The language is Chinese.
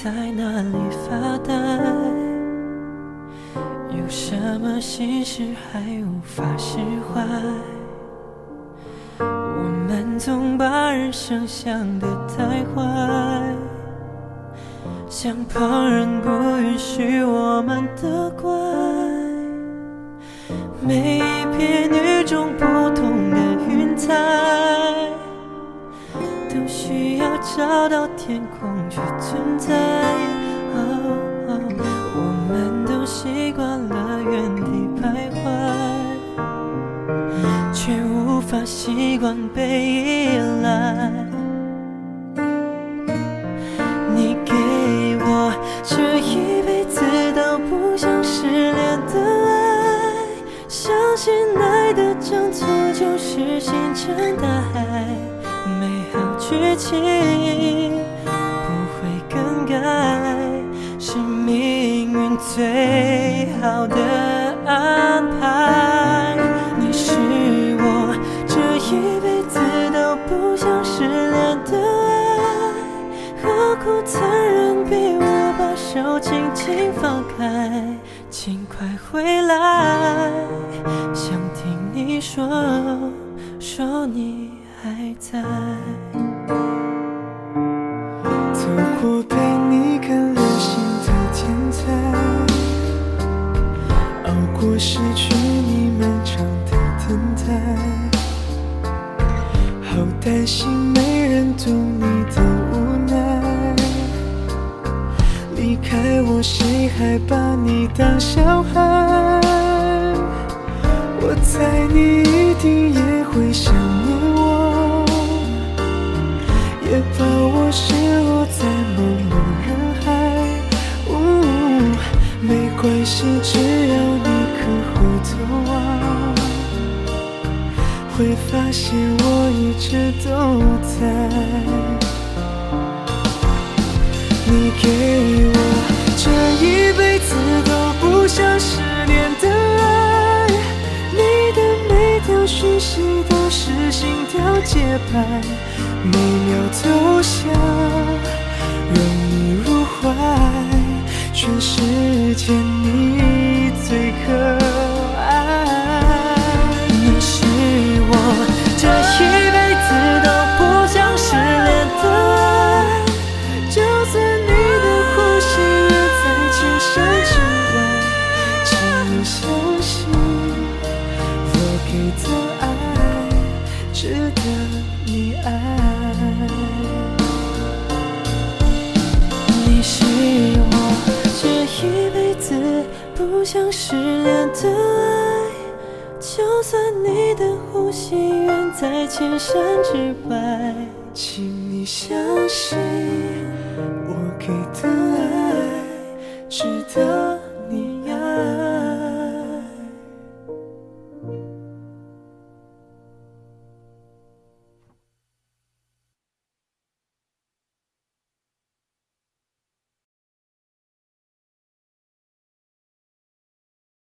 在那里发呆有什么心事还无法释怀。我们总把人生想得太坏像旁人不允许我们的怪。每一片与众不同的云彩找到天空去存在。我们都习惯了原地徘徊，却无法习惯被依赖。你给我这一辈子都不想失联的爱，相信爱的交错就是星辰大海，剧情不会更改，是命运最好的安排。你是我这一辈子都不想失联的爱，何苦残忍逼我把手轻轻放开？请快回来，想听你说，说你还在。我陪你看流星的天台，熬过失去你漫长的等待，好担心没人懂你的无奈。离开我，谁还把你当小孩？我猜你一定也会想念我。也怕我失落在茫茫人海。呜，没关系，只要你肯回头望，会发现我一直都在。你给我这一辈子都不想失联的爱，你的每条讯息都是心跳节拍，每秒都想全世界你最可爱。你是我这一辈子都不想失联的爱，就算你的呼吸远在千山之外，请你相信我给的爱值得你爱。你是我这一辈子不想失联的爱，就算你的呼吸远在千山之外。请你相信，我给的爱值得